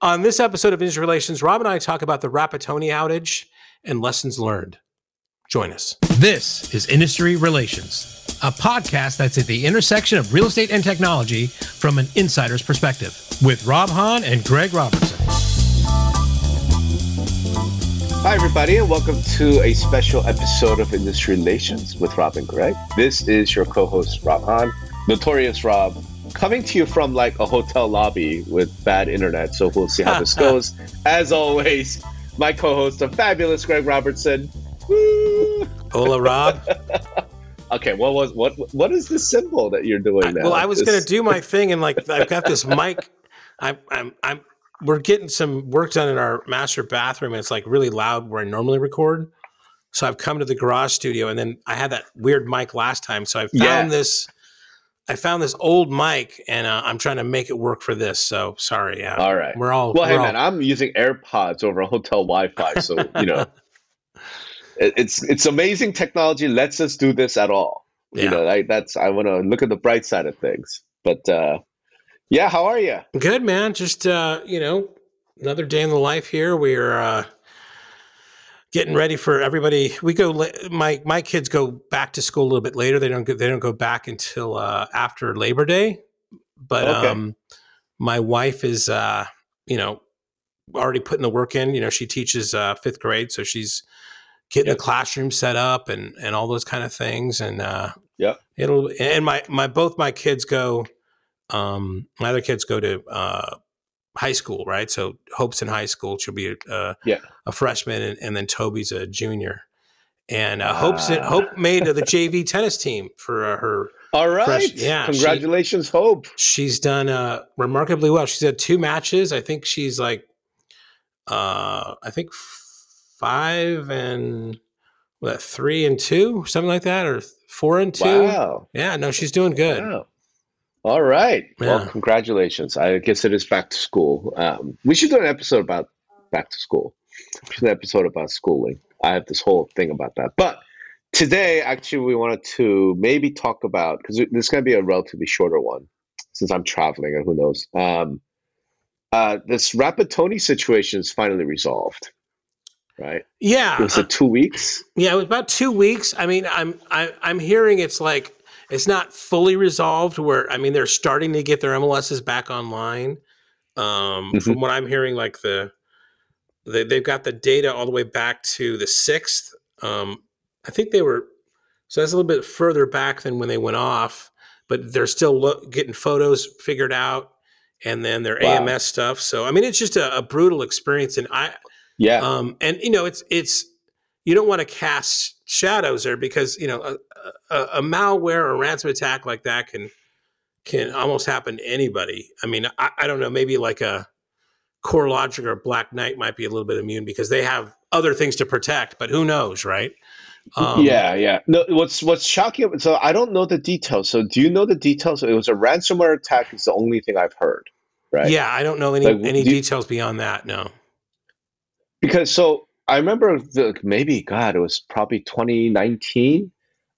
On this episode of Industry Relations, Rob and I talk about the Rapattoni outage and lessons learned. Join us. This is Industry Relations, a podcast that's at the intersection of real estate and technology from an insider's perspective with Rob Hahn and Greg Robertson. Hi, everybody, and welcome to a special episode of Industry Relations with Rob and Greg. This is your co host, Rob Hahn, Notorious Rob, coming to you from like a hotel lobby with bad internet. So we'll see how this goes. As always, my co host, the fabulous Greg Robertson. Woo! Hola, Rob. okay, what was what what is the symbol that you're doing now? Well, I was This- going to do my thing, and like I've got this mic. I'm, I'm, I'm. We're getting some work done in our master bathroom, and it's like really loud where I normally record. So I've come to the garage studio, and then I had that weird mic last time. So I found Yeah. this. I found this old mic, and uh, I'm trying to make it work for this. So sorry. Yeah, All right. we're all. Well, hey we're man, all- I'm using AirPods over hotel Wi-Fi, so you know, it- it's it's amazing technology lets us do this at all. yeah. You know, like that's I want to look at the bright side of things. But uh yeah, how are you? Good man. Just uh, you know, another day in the life here. We're uh getting ready for everybody. We go my my kids go back to school a little bit later. They don't go they don't go back until uh after Labor Day. But Okay. um my wife is uh, you know, already putting the work in. You know, she teaches uh 5th grade, so she's getting Yep. the classroom set up and and all those kind of things and uh Yep. it'll and my my both my kids go um my other kids go to uh high school right so hope's in high school she'll be a, uh, Yeah. a freshman and, and then toby's a junior and uh, hope's in, hope made the jv tennis team for uh, her All right. Fresh- yeah, she- Congratulations, Hope. she's done uh remarkably well she's had two matches i think she's like uh i think five and what three and two something like that or four and two Wow. yeah no she's doing good Wow. All right. Well, congratulations. I guess it is back to school. Um, we should do an episode about back to school. We should do an episode about schooling. I have this whole thing about that. But today, actually, we wanted to maybe talk about because this is going to be a relatively shorter one since I'm traveling and who knows. Um, uh, this Rapattoni situation is finally resolved, right? yeah it Was it two weeks? Yeah, it was about two weeks. I mean, I'm I, I'm hearing it's like it's not fully resolved. Where I mean, they're starting to get their MLSs back online. Um, Mhm. From what I'm hearing, like the they, they've got the data all the way back to the sixth. Um, I think they were so that's a little bit further back than when they went off, but they're still lo- getting photos figured out, and then their Wow. AMS stuff. So I mean, it's just a, a brutal experience, and I Yeah. um, and you know it's it's you don't want to cast shadows there because you know a, a, malware or ransom attack like that can can almost happen to anybody. I mean, I, I don't know, maybe like a CoreLogic or Black Knight might be a little bit immune because they have other things to protect, but who knows, right? Um, yeah, yeah. No, what's what's shocking? So I don't know the details. So do you know the details? It was a ransomware attack. Is the only thing I've heard, right? yeah. I don't know any Like, any do you- details beyond that. No. Because so I remember the, maybe God, it was probably 2019.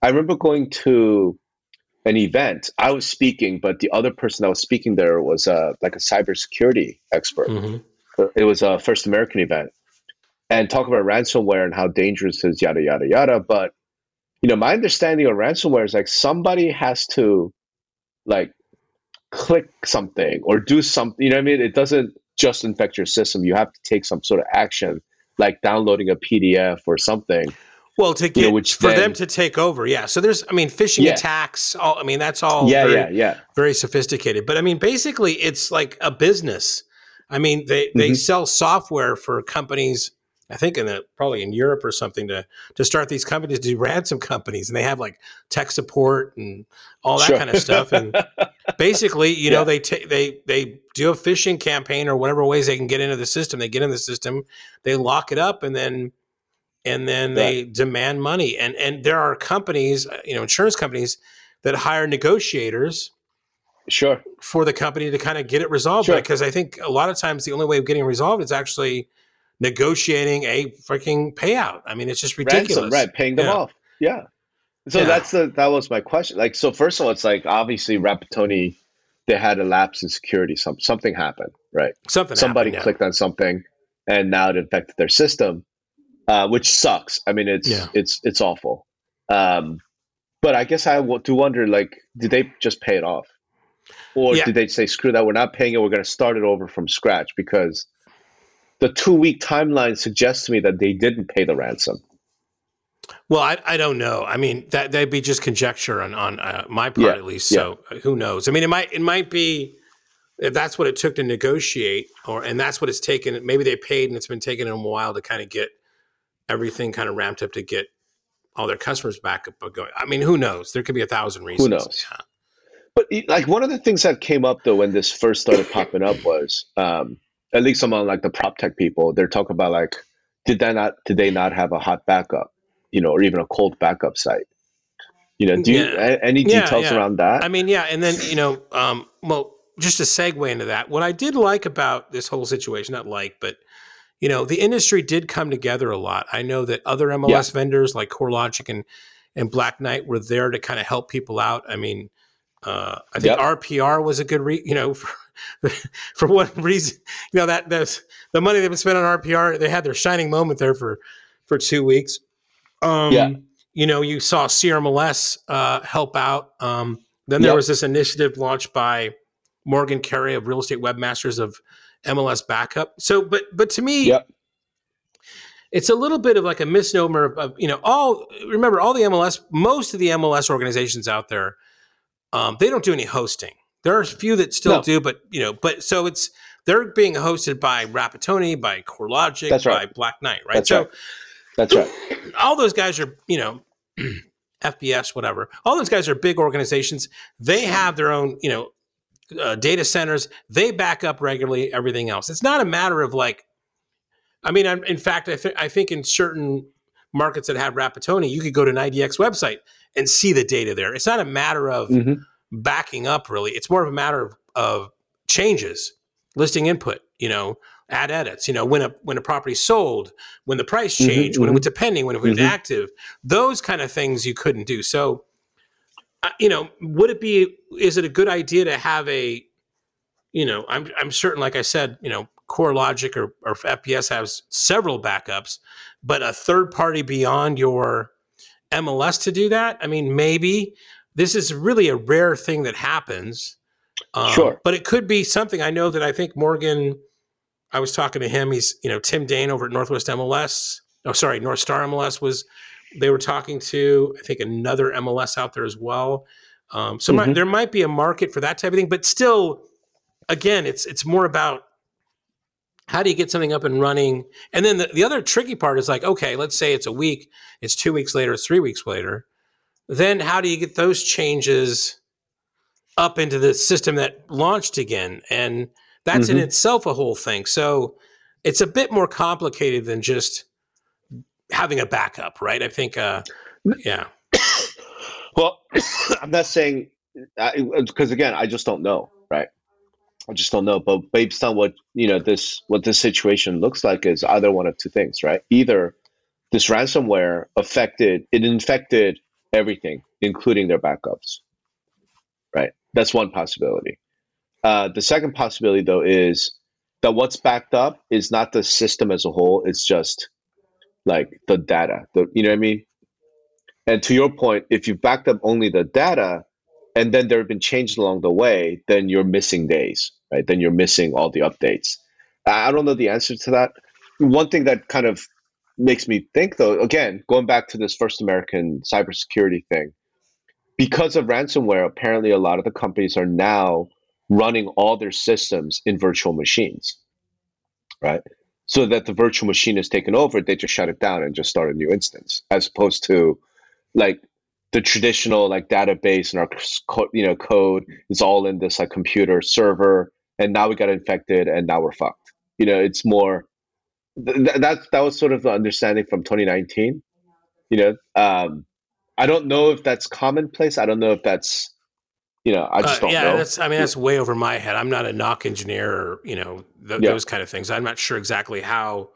I remember going to an event. I was speaking, but the other person that was speaking there was uh, like a cybersecurity expert. hmm It was a First American event, and talk about ransomware and how dangerous it is, yada yada yada. But you know, my understanding of ransomware is like somebody has to like click something or do something. You know what I mean? It doesn't just infect your system. You have to take some sort of action, like downloading a PDF or something. Well, to You get know, which for them to take over, yeah. So there's, I mean, phishing Yeah. attacks. All, I mean, that's all. yeah, very, yeah, yeah. very sophisticated. But I mean, basically, it's like a business. I mean, they they Mhm. sell software for companies. I think in the probably in Europe or something to to start these companies to do ransom companies, and they have like tech support and all that Sure. kind of stuff. And basically, you know, they ta- they they do a phishing campaign or whatever ways they can get into the system. They get in the system, they lock it up, and then and then they demand money. And and there are companies, uh, you know, insurance companies that hire negotiators sure. for the company to kind of get it resolved Sure. because I think a lot of times the only way of getting resolved is actually negotiating a freaking payout. I mean, it's just ridiculous. Ransom, right? Paying them Yeah. off. Yeah. So Yeah. that's the that was my question. Like, so first of all, it's like obviously Rapattoni they had a lapse in security. Some something happened, right? Something. Somebody happened, yeah. clicked on something, and now it infected their system, uh, which sucks. I mean, it's Yeah. it's it's awful. Um, but I guess I do wonder, like, did they just pay it off, or Yeah. did they say, "Screw that, we're not paying it. We're going to start it over from scratch"? Because the two week timeline suggests to me that they didn't pay the ransom. Well, I, I don't know. I mean, that that'd be just conjecture on on uh, my part Yeah, at least. So uh, who knows? I mean, it might it might be if that's what it took to negotiate, or and that's what it's taken. Maybe they paid, and it's been taking them a while to kind of get everything kind of ramped up to get all their customers back up going. I mean, who knows? There could be a thousand reasons. Who knows? Yeah. But like one of the things that came up though when this first started popping up was, um, at least among like the prop tech people, they're talking about like, did they not did they not have a hot backup, you know, or even a cold backup site? You know, do you Yeah. any details yeah. around that? I mean, yeah, and then you know, um, well, just to segue into that, what I did like about this whole situation, not like, but you know, the industry did come together a lot. I know that other MLS vendors like CoreLogic and and Black Knight were there to kind of help people out. I mean, uh, I think Yep. RPR was a good, re- you know, for, for one reason, you know that that's the money they've spent on RPR. They had their shining moment there for for two weeks. Um, Yeah. You know, you saw CRMLS uh, help out. Um, then there Yep. was this initiative launched by Morgan Carey of Real Estate Webmasters of MLS Backup. So, but but to me, Yep. it's a little bit of like a misnomer of, of, you know all remember all the MLS most of the MLS organizations out there um, they don't do any hosting. There are a few that still No. do, but you know, but so it's they're being hosted by Rapattoni, by CoreLogic, That's by right. Black Knight, right? That's so right. That's right. all those guys are, you know, FBS, whatever. All those guys are big organizations. They have their own, you know, uh, data centers. They back up regularly everything else. It's not a matter of like, I mean, I'm, in fact, I, th- I think in certain markets that have Rapattoni, you could go to an IDX website and see the data there. It's not a matter of Mhm. backing up, really. It's more of a matter of, of changes, listing input, you know, add edits, you know, when a when a property sold, when the price Mhm, changed, when it mhm. went to pending, when it went Mhm. active, those kind of things you couldn't do. So, uh, you know, would it be? Is it a good idea to have a, you know, I'm I'm certain, like I said, you know, CoreLogic or or FBS has several backups, but a third party beyond your MLS to do that. I mean, maybe this is really a rare thing that happens. Um, Sure. but it could be something. I know that I think Morgan. I was talking to him. He's you know Tim Dain over at Northwest MLS. Oh, sorry, North Star MLS was. They were talking to I think another MLS out there as well. Um, so mi- Mhm. there might be a market for that type of thing, but still, again, it's it's more about how do you get something up and running? And then the, the other tricky part is like, okay, let's say it's a week, it's two weeks later, it's three weeks later. Then how do you get those changes up into the system that launched again? And that's in Mhm. itself a whole thing. So it's a bit more complicated than just having a backup, right? I think, uh, yeah. Well, I'm not saying because again, I just don't know, right? I just don't know. But based on what you know, this what this situation looks like is either one of two things, right? Either this ransomware affected it infected everything, including their backups, right? That's one possibility. Uh, the second possibility, though, is that what's backed up is not the system as a whole; it's just like the data. The you know what I mean? And to your point, if you backed up only the data and then there have been changes along the way, then you're missing days, right? Then you're missing all the updates. I I don't know the answer to that. One thing that kind of makes me think, though, again, going back to this First American cybersecurity thing, because of ransomware, apparently a lot of the companies are now running all their systems in virtual machines, right? So that the virtual machine is taken over, they just shut it down and just start a new instance, as opposed to like the traditional like database and our you know code is all in this like computer server and now we got infected and now we're fucked. You know it's more th- that that was sort of the understanding from 2019 you know um i don't know if that's commonplace. I don't know if that's you know i just Uh, don't yeah, know that's. I mean, that's way over my head. I'm not a NOC engineer, or you know, th- Yeah. those kind of things. I'm not sure exactly how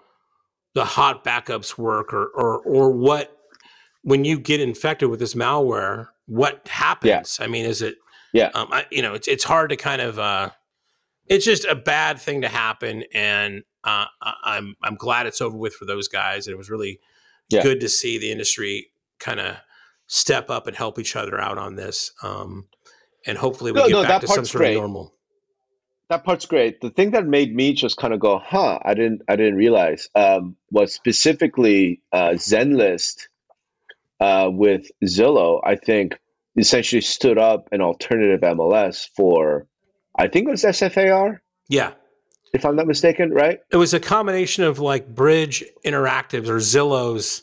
the hot backups work, or or or what when you get infected with this malware, what happens. I mean, is it Yeah. Um, I, you know, it's it's hard to kind of. Uh, it's just a bad thing to happen, and uh, I'm I'm glad it's over with for those guys. And it was really Yeah. good to see the industry kind of step up and help each other out on this. Um, and hopefully we No, get no, back that to some sort great. of normal. that part's great. The thing that made me just kind of go, "Huh," I didn't, I didn't realize um, was specifically uh, ZenList uh, with Zillow. I think essentially stood up an alternative MLS for, I think it was SFAR, Yeah. if I'm not mistaken, right? It was a combination of like Bridge Interactives or Zillow's,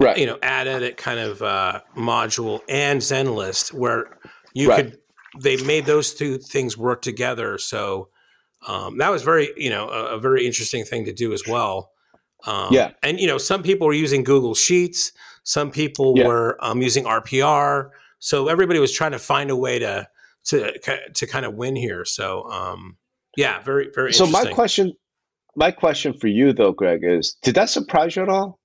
Right. you know, ad edit kind of uh, module and ZenList, where you Right. could, they made those two things work together. So um, that was very, you know, a, a very interesting thing to do as well. Um, Yeah. And, you know, some people were using Google Sheets, some people Yeah. were um, using RPR. So everybody was trying to find a way to, to, to kind of win here. So, um, yeah, very, very So my question, my question for you though, Greg, is did that surprise you at all?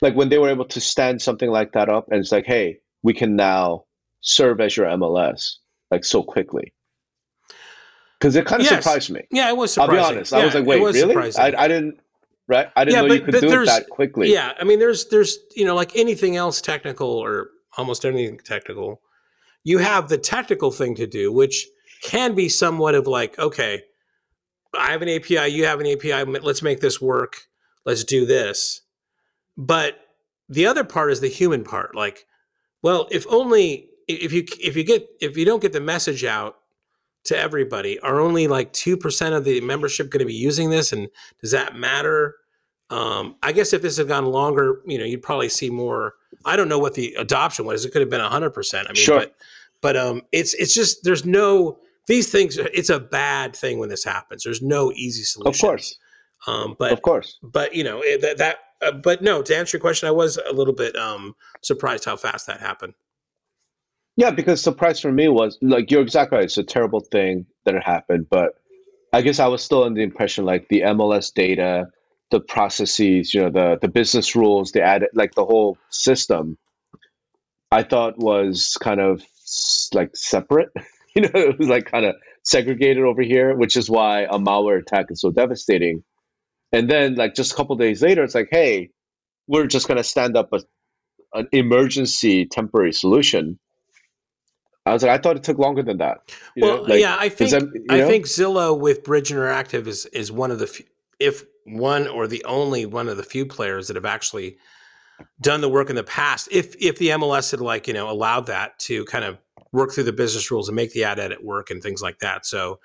Like when they were able to stand something like that up, and it's like, hey, we can now serve as your MLS like so quickly. Because it kind of Yes. surprised me. Yeah, it was surprised. I'll be honest. I was like, wait, was really? I, I didn't. Right? I didn't Yeah, know but- you could do it that quickly. Yeah, I mean, there's there's you know like anything else technical or almost anything technical, you have the technical thing to do, which can be somewhat of like, okay, I have an API, you have an API, let's make this work, let's do this. But the other part is the human part. Like, well, if only if you if you get if you don't get the message out to everybody, are only like two percent of the membership going to be using this, and does that matter? Um, I guess if this had gone longer, you know, you'd probably see more. I don't know what the adoption was. It could have been hundred percent. I mean, Sure. but but um, it's it's just there's no these things. It's a bad thing when this happens. There's no easy solution. Of course. Um, but Of course. but you know it- that that. Uh, but no, to answer your question, I was a little bit um surprised how fast that happened. Yeah, because surprise for me was like you're exactly right. It's a terrible thing that it happened, but I guess I was still under the impression like the MLS data, the processes, you know, the the business rules, the added like the whole system, I thought was kind of like separate. You know, it was like kind of segregated over here, which is why a malware attack is so devastating. And then like just a couple days later, it's like, hey, we're just gonna stand up a an emergency temporary solution. I was like, I thought it took longer than that. You know, well, like, yeah, I think that- I know? think Zillow with Bridge Interactive is is one of the few, if one or the only one of the few players that have actually done the work in the past. If if the MLS had like you know allowed that to kind of work through the business rules and make the ad edit work and things like that. So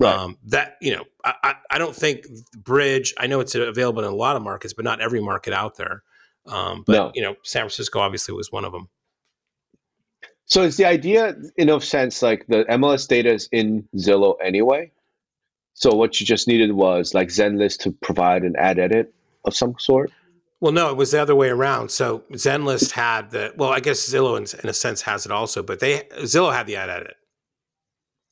Right. um, that you know I, I I don't think Bridge. I know it's available in a lot of markets, but not every market out there. Um, but No. you know, San Francisco obviously was one of them. So it's the idea, in a sense, like the MLS data is in Zillow anyway? So what you just needed was like ZenList to provide an ad edit of some sort? Well, no, it was the other way around. So ZenList had the well, I guess Zillow in, in a sense has it also, but they Zillow had the ad edit,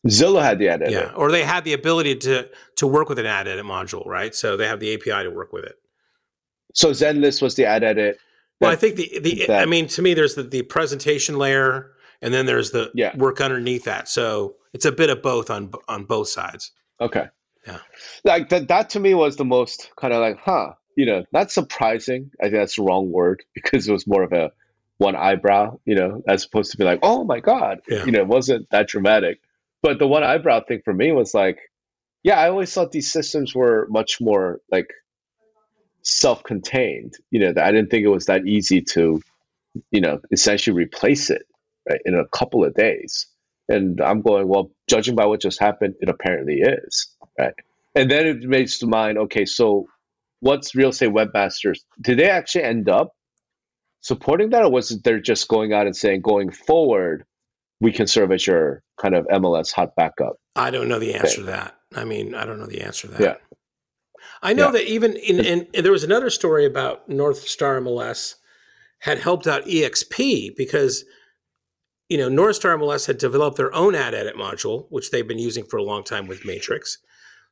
Zillow had the ad edit. yeah, or they had the ability to to work with an ad edit module, right? So they have the API to work with it. So ZenList was the ad edit. Well, I think the the I mean to me, there's the, the presentation layer, and then there's the Yeah. work underneath that. So it's a bit of both on on both sides. Okay. Yeah. Like that that to me was the most kind of like, huh, you know, not surprising. I think that's the wrong word because it was more of a one eyebrow, you know, as opposed to be like, oh my God. Yeah. You know, it wasn't that dramatic. But the one eyebrow thing for me was like, yeah, I always thought these systems were much more like self-contained. You know, that I didn't think it was that easy to, you know, essentially replace it in a couple of days. And I'm going, well, judging by what just happened, it apparently is, right? And then it makes to mind, okay, so what's real estate webmasters? Did they actually end up supporting that, or was it they're just going out and saying, going forward, we can serve as your kind of MLS hot backup? I don't know the answer to that. I mean, I don't know the answer to that. Yeah. I know Yeah. that even in, in and there was another story about North Star MLS had helped out EXP because you know North Star MLS had developed their own ad edit module, which they've been using for a long time with Matrix,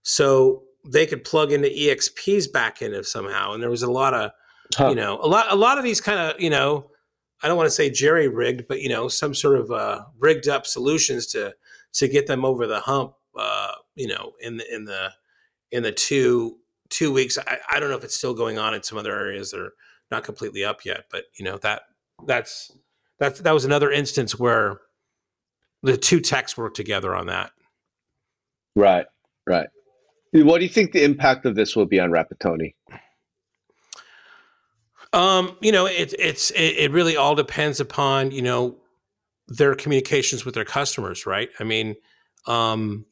so they could plug into EXP's backend of somehow. And there was a lot of Huh. you know a lot a lot of these kind of you know I don't want to say jerry rigged, but you know, some sort of uh, rigged up solutions to to get them over the hump. Uh, you know, in the in the in the two two weeks. I, I don't know if it's still going on in some other areas that are not completely up yet, but you know that that's that's that was another instance where the two techs worked together on that. Right, right. What do you think the impact of this will be on Rapattoni? Um, you know, it, it's it, it really all depends upon you know their communications with their customers, right? I mean, um,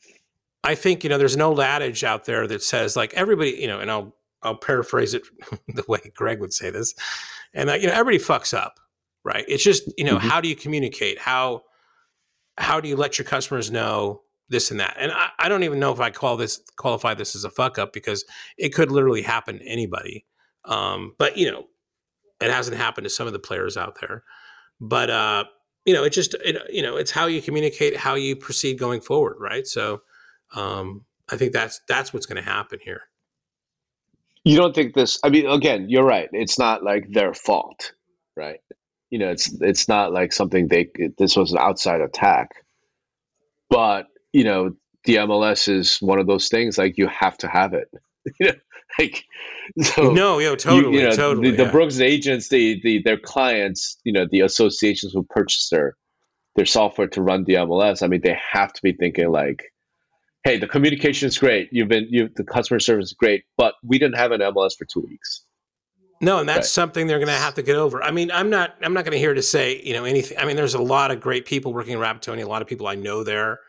I think you know there's an old adage out there that says like everybody, you know, and I'll I'll paraphrase it the way Greg would say this, and uh, you know everybody fucks up, right? It's just you know Mhm. how do you communicate? How how do you let your customers know this and that? And I, I don't even know if I call this qualify this as a fuck up because it could literally happen to anybody. Um, but you know, it hasn't happened to some of the players out there. But uh, you know, it just it, you know, it's how you communicate, how you proceed going forward, right? So um, I think that's that's what's going to happen here. You don't think this? I mean, again, you're right. It's not like their fault, right? You know, it's it's not like something they. This was an outside attack, but you know, the MLS is one of those things. Like you have to have it. you know, like so. no, yo, you- totally, you know, totally. The, the. Brooks agents, the, the their clients, you know, the associations who purchase their their software to run the MLS. I mean, they have to be thinking like, "Hey, the communication is great. You've been, you the customer service is great, but we didn't have an MLS for two weeks." No, and that's Right. something they're going to have to get over. I mean, I'm not I'm not going to here to say you know anything. I mean, there's a lot of great people working in Rapattoni, a lot of people I know there.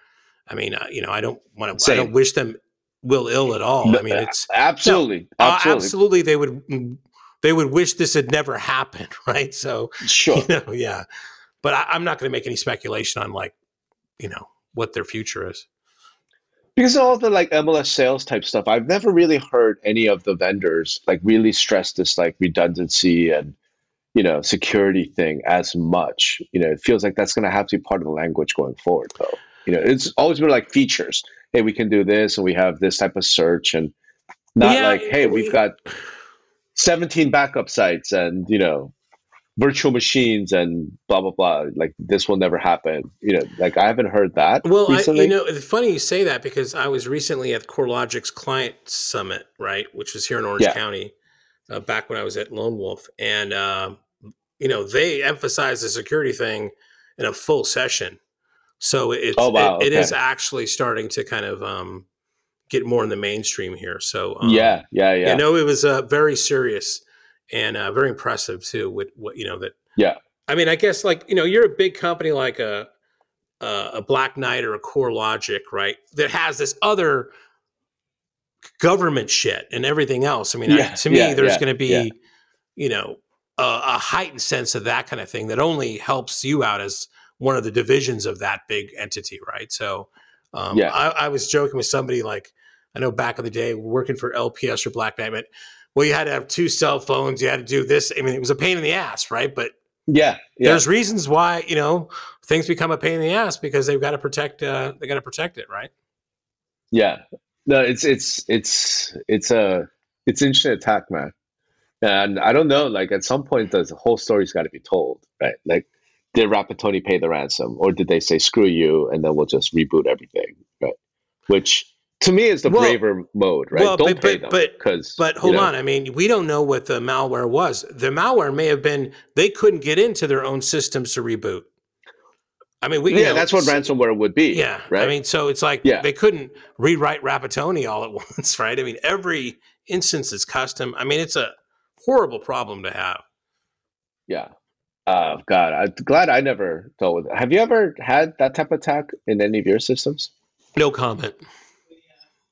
I mean, uh, you know, I don't want to. I don't wish them will ill at all. I mean, it's absolutely, uh, absolutely, absolutely they would they would wish this had never happened, right? So sure. you know, yeah. But I, I'm not going to make any speculation on like you know what their future is. Because of all the like MLS sales type stuff, I've never really heard any of the vendors like really stress this like redundancy and you know security thing as much. You know, it feels like that's going to have to be part of the language going forward, though. You know, it's always been like features. Hey, we can do this, and we have this type of search, and not Yeah, like, hey, we- we've got 17 backup sites and you know virtual machines and blah blah blah. Like this will never happen. You know, like I haven't heard that Well, I, you know, it's funny you say that because I was recently at CoreLogic's client summit, right, which was here in Orange Yeah. County, uh, back when I was at Lone Wolf, and um, you know they emphasized the security thing in a full session. So it's Oh, wow, it, it is okay. actually starting to kind of um, get more in the mainstream here. So um, yeah, yeah, yeah. you know, it was uh, very serious and uh, very impressive too. With what you know that. Yeah. I mean, I guess like you know, you're a big company like a a, a Black Knight or a CoreLogic, right? That has this other government shit and everything else. I mean, I- to me, yeah, there's yeah, going to be, yeah. you know, a, a heightened sense of that kind of thing that only helps you out as one of the divisions of that big entity, right? So, um, Yeah. I, I was joking with somebody like I know back in the day working for LPS or Black Knight, but well, you had to have two cell phones, you had to do this. I mean, it was a pain in the ass, right? But Yeah, yeah, there's reasons why you know things become a pain in the ass because they've got to protect uh, they got to protect it, right? yeah. No, it's it's it's it's a it's an interesting attack, man. And I don't know, like at some point, the whole story's got to be told, right? Like, did Rapattoni pay the ransom, or did they say screw you and then we'll just reboot everything, right? Which to me is the Well- braver mode, right? well, don't but- pay but- them because. But hold on, I mean, we don't know what the malware was. The malware may have been they couldn't get into their own systems to reboot. I mean, we you Yeah, know, that's what ransomware would be. Yeah, right. I mean, so it's like Yeah. they couldn't rewrite Rapattoni all at once, right? I mean, every instance is custom. I mean, it's a horrible problem to have. yeah. Oh God, I'm glad I never dealt with it. Have you ever had that type of attack in any of your systems? No comment.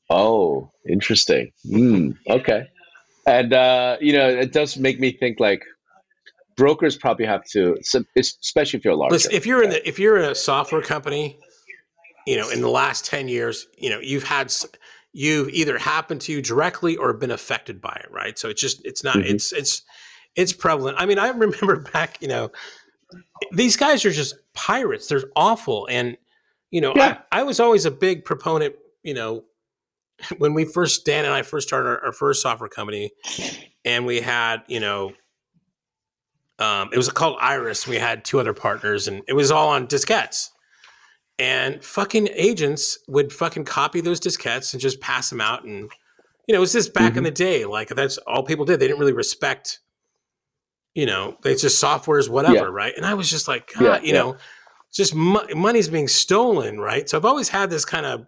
Oh, interesting. Hmm. okay. And uh, you know, it does make me think like brokers probably have to, especially if you're larger. Listen, if you're in the if you're in a software company, you know, in the last ten years, you know, you've had you've either happened to you directly or been affected by it, right? So it's just it's not Mhm. it's it's it's prevalent. I mean, I remember back, you know, these guys are just pirates. They're awful, and you know, Yeah. I, I was always a big proponent. You know, when we first Dan and I first started our, our first software company, and we had you know Um, it was called Iris. We had two other partners, and it was all on diskettes. And fucking agents would fucking copy those diskettes and just pass them out. And you know, it was just back in Mhm. the day. Like that's all people did. They didn't really respect. You know, it's just software is whatever, Yeah. right? And I was just like, God, Yeah, you yeah. know, just mo- money's being stolen, right? So I've always had this kind of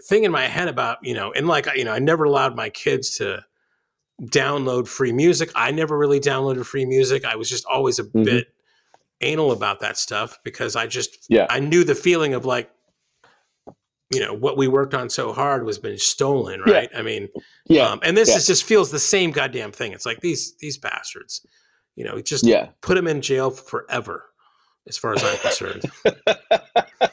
thing in my head about you know, and like you know, I never allowed my kids to download free music. I never really downloaded free music. I was just always a Mhm. bit anal about that stuff because I just Yeah. I knew the feeling of like you know what we worked on so hard was been stolen, Yeah. right? I mean, Yeah. um, and this yeah. is just feels the same goddamn thing. It's like these these bastards, you know, just yeah. put them in jail forever, as far as I'm concerned.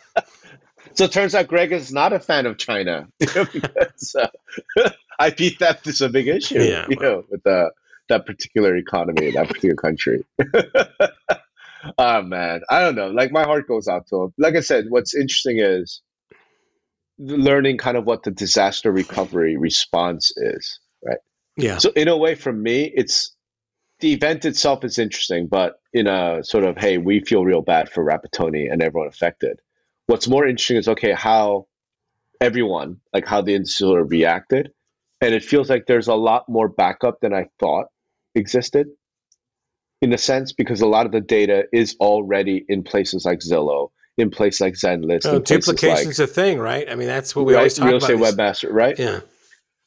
So it turns out Greg is not a fan of China because uh, IP theft is a big issue, Yeah, you well. know, with uh, that particular economy, that particular country. oh man, I don't know. Like my heart goes out to him. Like I said, what's interesting is learning kind of what the disaster recovery response is. Right? Yeah, So in a way, for me, it's the event itself is interesting, but in a sort of hey, we feel real bad for Rapattoni and everyone affected. What's more interesting is okay how everyone like how the of reacted, and it feels like there's a lot more backup than I thought existed. In a sense, because a lot of the data is already in places like Zillow, in places like ZenList, Oh, places like duplication's a thing, right? I mean, that's what we right, always talk real about. estate webmaster, right? Yeah,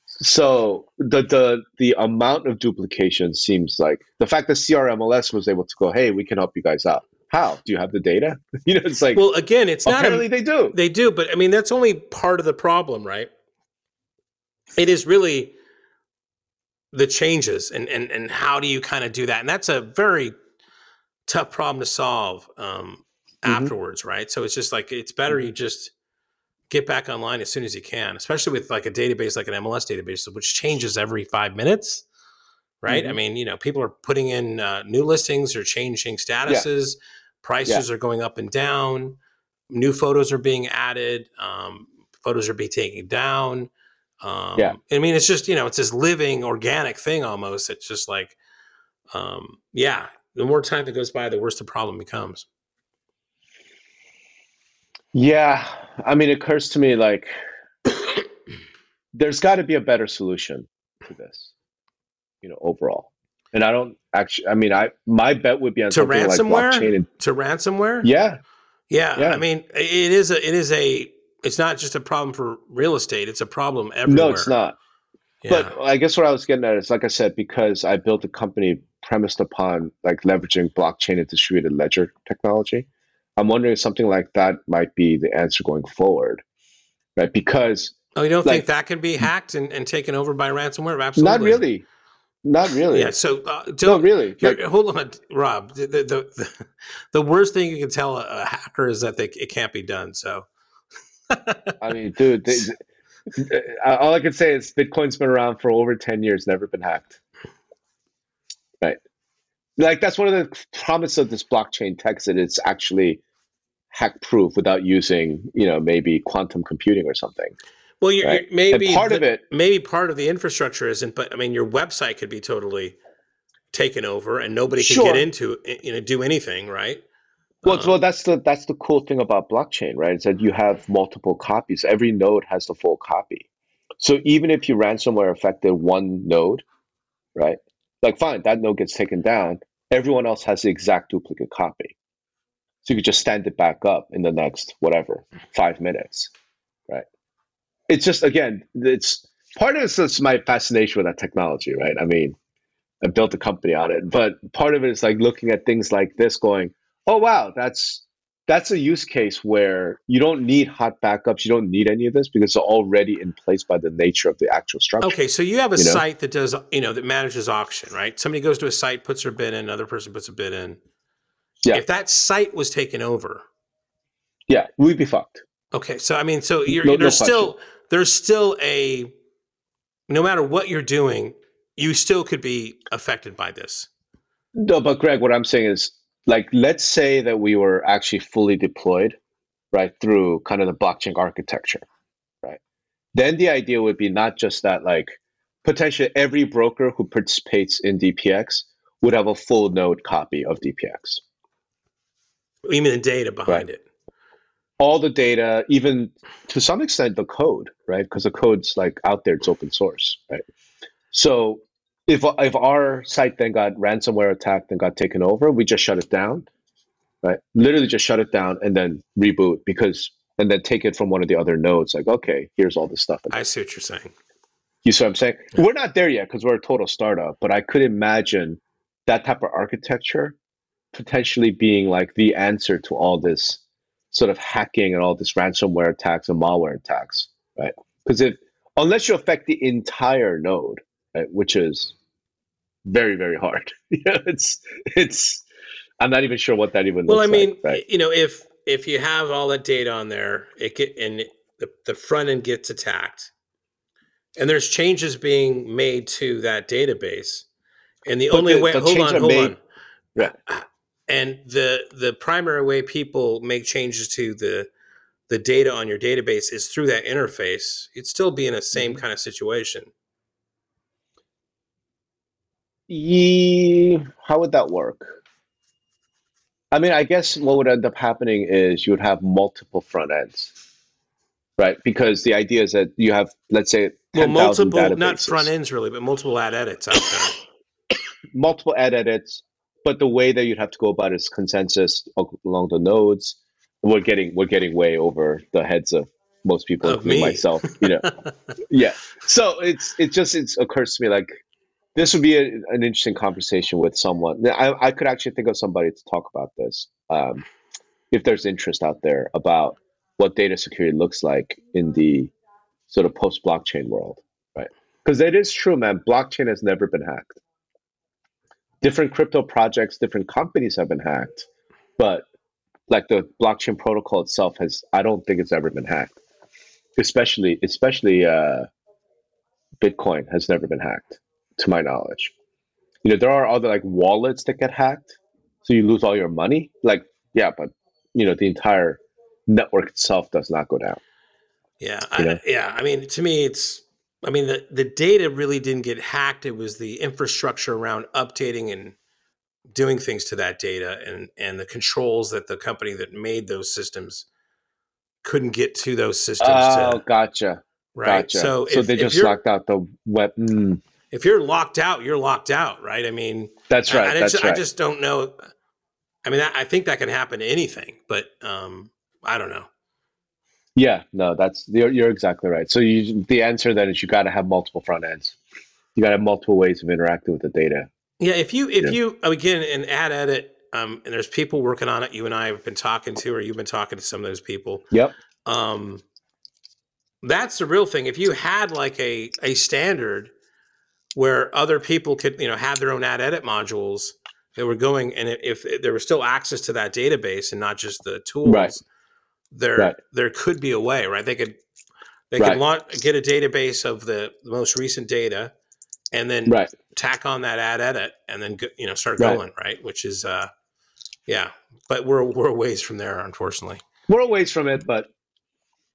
So the the the amount of duplication seems like the fact that CRMLS was able to go, hey, we can help you guys out. How do you have the data? You know, it's like well, again, it's not. apparently they do. they do, but I mean, that's only part of the problem, right? It is really the changes and and and how do you kind of do that, and that's a very tough problem to solve um, Mhm. afterwards, right? So it's just like it's better you just get back online as soon as you can, especially with like a database like an MLS database, which changes every five minutes, right? I Mhm. mean, you know, people are putting in uh, new listings or changing statuses, prices are going up and down, new photos are being added, um, photos are being taken down. Um, Yeah. I mean, it's just you know, it's this living organic thing almost. It's just like, um, yeah, the more time that goes by, the worse the problem becomes. Yeah, I mean, it occurs to me like there's got to be a better solution to this, you know, overall. And I don't actually. I mean, I my bet would be on To something like ransomware? blockchain. And, To ransomware, yeah, yeah, Yeah. I mean, it is a, it is a, it's not just a problem for real estate; it's a problem everywhere. no, it's not. Yeah. But I guess what I was getting at is, like I said, because I built a company premised upon like leveraging blockchain and distributed ledger technology, I'm wondering if something like that might be the answer going forward, right? Because oh, you don't like- think that can be hacked and, and taken over by ransomware? Absolutely, not really, not really, Yeah. So uh, no, really. Here, Like, hold on, Rob. The, the, the, the worst thing you can tell a, a hacker is that they, it can't be done. So, I mean, dude, they, they- all I can say is Bitcoin's been around for over ten years, never been hacked, right? Like that's one of the promise of this blockchain tech that it's actually hack proof without using, you know, maybe quantum computing or something. Well, you're, Right. you're- maybe and part the- of it maybe part of the infrastructure isn't, but I mean, your website could be totally taken over and nobody can Sure. get into it, you know, do anything, right? Well, Um, well, that's the that's the cool thing about blockchain, right? Is that you have multiple copies. Every node has the full copy. So even if you ransomware affected one node, right? Like, fine, that node gets taken down. Everyone else has the exact duplicate copy. So you could just stand it back up in the next whatever five minutes, right? It's just again, it's part of it's just my fascination with that technology, right? I mean, I built a company on it, but part of it is like looking at things like this, going, oh wow that's that's a use case where you don't need hot backups you don't need any of this because it's already in place by the nature of the actual structure Okay, so you have a You know? site that does, you know, that manages auction, right? Somebody goes to a site, puts their bid in, another person puts a bid in. Yeah. If that site was taken over, yeah we'd be fucked okay, so I mean, so you're No- no there's still there's still a no matter what you're doing, you still could be affected by this. no but greg what i'm saying is like let's say that we were actually fully deployed right through kind of the blockchain architecture right then the idea would be not just that like potentially every broker who participates in dpx would have a full node copy of DPX. Mean the data behind Right. it? All the data, even to some extent the code, right? Because the code's like out there, it's open source, right? So if if our site then got ransomware attacked and got taken over, we just shut it down, right? Literally just shut it down and then reboot because and then take it from one of the other nodes. Like, okay, here's all this stuff. I see what you're saying. You see what I'm saying? We're not there yet because we're a total startup, but I could imagine that type of architecture potentially being like the answer to all this sort of hacking and all this ransomware attacks and malware attacks, right? Because if unless you affect the entire node, right, which is very very hard, yeah, it's it's. I'm not even sure what that even. Well, I mean, like, right? you know, if if you have all that data on there, it get and the, the front end gets attacked, and there's changes being made to that database, and the But only the- way, the hold on, hold made- on, Yeah. And the the primary way people make changes to the the data on your database is through that interface. You'd still be in the same Mhm. kind of situation. Ye, how would that work? I mean, I guess what would end up happening is you would have multiple front ends, right? Because the idea is that you have, let's say, Well, 10,000 multiple, not front ends really, but multiple ad edits out there. multiple ad edits, but the way that you'd have to go about it is consensus along the nodes. We're getting we're getting way over the heads of most people, including me. myself. You know, yeah. So it's it just it occurs to me like this would be a, an interesting conversation with someone. I, I could actually think of somebody to talk about this um, if there's interest out there about what data security looks like in the sort of post blockchain world, right? Because it is true, man. Blockchain has never been hacked. Different crypto projects, different companies have been hacked, but like the blockchain protocol itself has, I don't think it's ever been hacked. Especially, especially uh, Bitcoin has never been hacked, to my knowledge. You know, there are other like wallets that get hacked, so you lose all your money. Like, yeah, but you know, the entire network itself does not go down. Yeah, I, yeah. I mean, to me, it's. I mean, the the data really didn't get hacked. It was the infrastructure around updating and doing things to that data, and and the controls that the company that made those systems couldn't get to those systems. Oh, to, gotcha, right. gotcha. So, So, if, they just locked out the web. Mm, if you're locked out, you're locked out, right? I mean, that's I- right. I, that's just, right. I just don't know. I mean, I, I think that can happen to anything, but um, I don't know. Yeah, no, that's you're, you're exactly right. So you, the answer then is you got to have multiple front ends. You got to have multiple ways of interacting with the data. Yeah, if you if Yeah. you again an ad edit, um, and there's people working on it. You and I have been talking to, or you've been talking to some of those people. Yep. Um, that's the real thing. If you had like a a standard where other people could you know have their own ad edit modules that were going, and if, if there was still access to that database and not just the tools, Right. There Right. there could be a way, right? They could they Right. could launch, get a database of the most recent data, and then Right. tack on that ad edit and then go, you know start going right which is uh yeah but we're we're a ways from there unfortunately We're a ways from it, but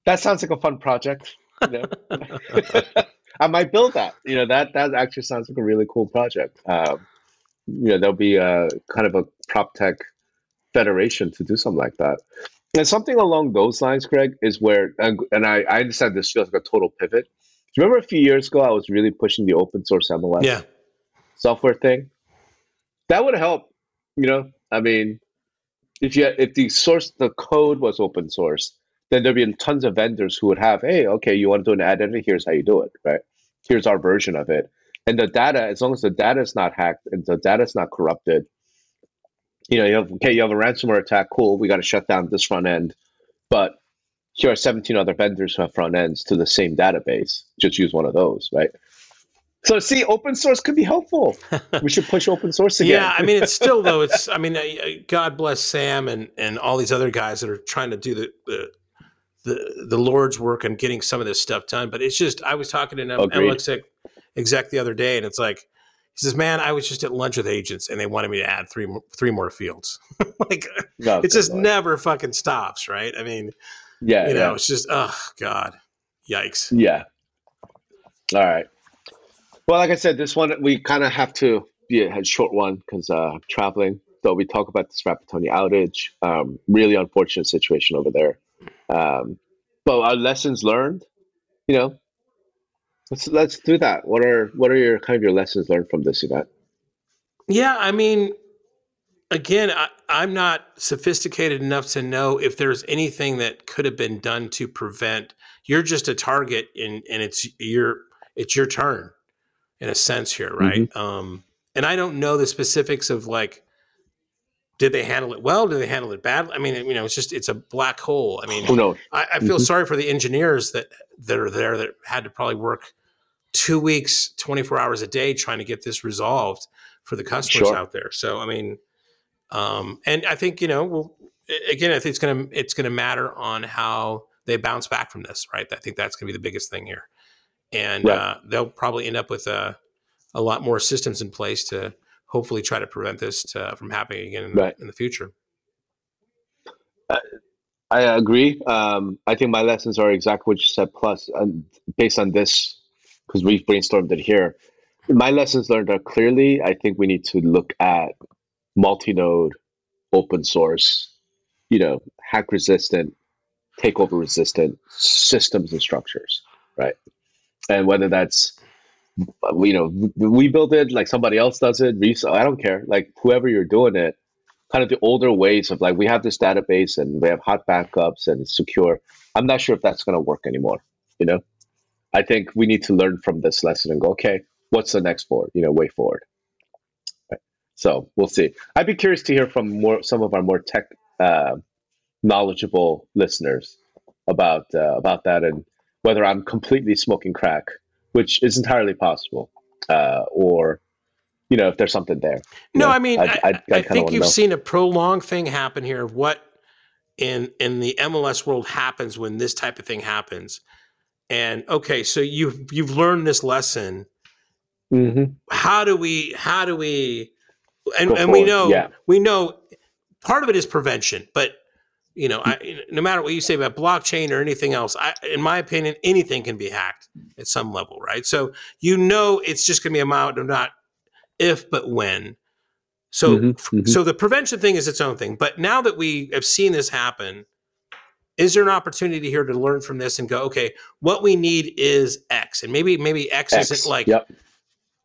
that sounds like a fun project. You know? I might build that. You know, that that actually sounds like a really cool project. Um, you know, there'll be a kind of a prop tech federation to do something like that. And something along those lines, Craig, is where, and, and I, I understand this feels like a total pivot. Do you remember a few years ago, I was really pushing the open source MLS yeah software thing? That would help. You know, I mean, if you if the source the code was open source, then there'd be tons of vendors who would have, hey, okay, you want to do an ad edit? Here's how you do it, right? Here's our version of it. And the data, as long as the data is not hacked and the data is not corrupted, you know, you have okay, you have a ransomware attack, cool, we got to shut down this front end, but here are 17 other vendors who have front ends to the same database. Just use one of those, right? So see, open source could be helpful. We should push open source again. yeah i mean it's still though it's i mean uh, uh, god bless sam and and all these other guys that are trying to do the the the, the lord's work and getting some of this stuff done but it's just i was talking to an Agreed. exec, exec the other day and it's like he says man i was just at lunch with agents and they wanted me to add three more, three more fields like No, it just never fucking stops right i mean yeah, you know yeah. it's just oh god yikes Yeah. All right. Well, like I said, this one we kind of have to be a short one because uh, I'm traveling. So we talk about this Rapattoni outage. Um, really unfortunate situation over there. Um, but our lessons learned, you know, let's let's do that. What are what are your kind of your lessons learned from this event? Yeah, I mean, again, I, I'm not sophisticated enough to know if there's anything that could have been done to prevent. You're just a target, and and it's your it's your turn, in a sense here, right? Um, and I don't know the specifics of like, did they handle it well? Did they handle it badly? I mean, you know, it's just it's a black hole. I mean, Who knows? I, I feel Mhm. sorry for the engineers that that are there that had to probably work two weeks, twenty four hours a day trying to get this resolved for the customers Sure. out there. So I mean, um, and I think you know, well, again, I think it's gonna it's gonna matter on how they bounce back from this, right? I think that's gonna be the biggest thing here, and Right. uh, they'll probably end up with a a lot more systems in place to hopefully try to prevent this to, from happening again in, the- Right. in the future. I agree. Um, I think my lessons are exactly what you said. Plus, um, based on this, because we've brainstormed it here, my lessons learned are clearly. I think we need to look at multi-node, open source, you know, hack resistant, takeover resistant systems and structures, right? And whether that's you know we build it like somebody else does it, resell. I don't care. Like whoever you're doing it, kind of the older ways of like we have this database and we have hot backups and it's secure. I'm not sure if that's going to work anymore. You know, I think we need to learn from this lesson and go, okay, what's the next forward? You know, way forward. Right. So we'll see. I'd be curious to hear from more some of our more tech uh, knowledgeable listeners about uh, about that and whether I'm completely smoking crack, which is entirely possible, uh, or you know if there's something there. You No, know, I mean, I, I I'd think you've know. seen a prolonged thing happen here of what in in the MLS world happens when this type of thing happens. And okay, so you've you've learned this lesson. Mhm. How do we how do we and, and we know yeah. we know part of it is prevention, but you know, I, no matter what you say about blockchain or anything else, I, in my opinion, anything can be hacked at some level, right? So you know, it's just going to be a matter of not if, but when. So, Mhm, mhm. so the prevention thing is its own thing. But now that we have seen this happen, is there an opportunity here to learn from this and go, okay, what we need is X, and maybe maybe X, X. isn't like yep.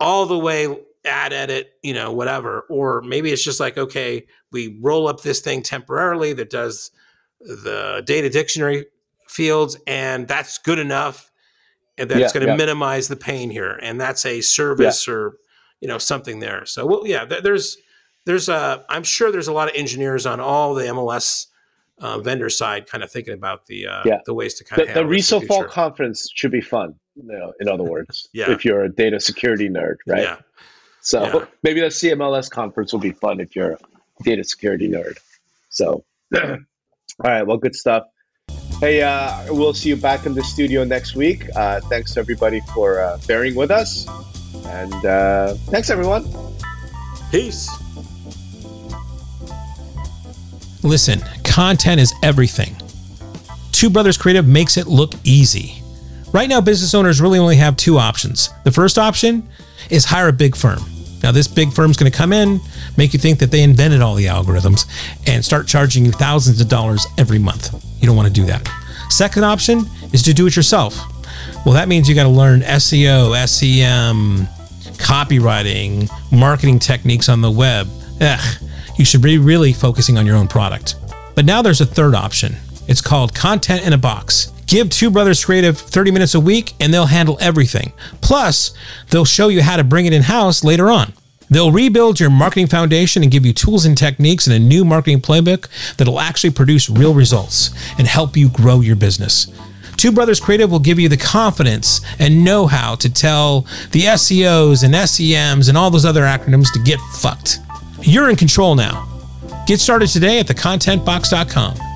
all the way add edit, you know, whatever. Or maybe it's just like, okay, we roll up this thing temporarily that does the data dictionary fields, and that's good enough. And that's Yeah, going to yeah. minimize the pain here. And that's a service or, you know, something there. So, well, yeah, th- there's, there's a, I'm sure there's a lot of engineers on all the MLS uh, vendor side kind of thinking about the, uh, Yeah. the ways to kind The, of the Reso Fall conference should be fun. You know, in other words, Yeah. if you're a data security nerd, right? Yeah. So Yeah. maybe the CMLS conference will be fun if you're a data security nerd. So, all right, well, good stuff. Hey, uh, we'll see you back in the studio next week. Uh, thanks everybody for uh, bearing with us, and uh, thanks everyone. Peace. Listen, content is everything. Two Brothers Creative makes it look easy. Right now, business owners really only have two options. The first option is hire a big firm. Now, this big firm's going to come in, make you think that they invented all the algorithms, and start charging you thousands of dollars every month. You don't want to do that. Second option is to do it yourself. Well, that means you got to learn SEO, SEM, copywriting, marketing techniques on the web. Ugh, you should be really focusing on your own product. But now there's a third option. It's called Content in a Box. Give Two Brothers Creative 30 minutes a week and they'll handle everything. Plus, they'll show you how to bring it in house later on. They'll rebuild your marketing foundation and give you tools and techniques and a new marketing playbook that'll actually produce real results and help you grow your business. Two Brothers Creative will give you the confidence and know how to tell the SEOs and SEMs and all those other acronyms to get fucked. You're in control now. Get started today at thecontentbox.com.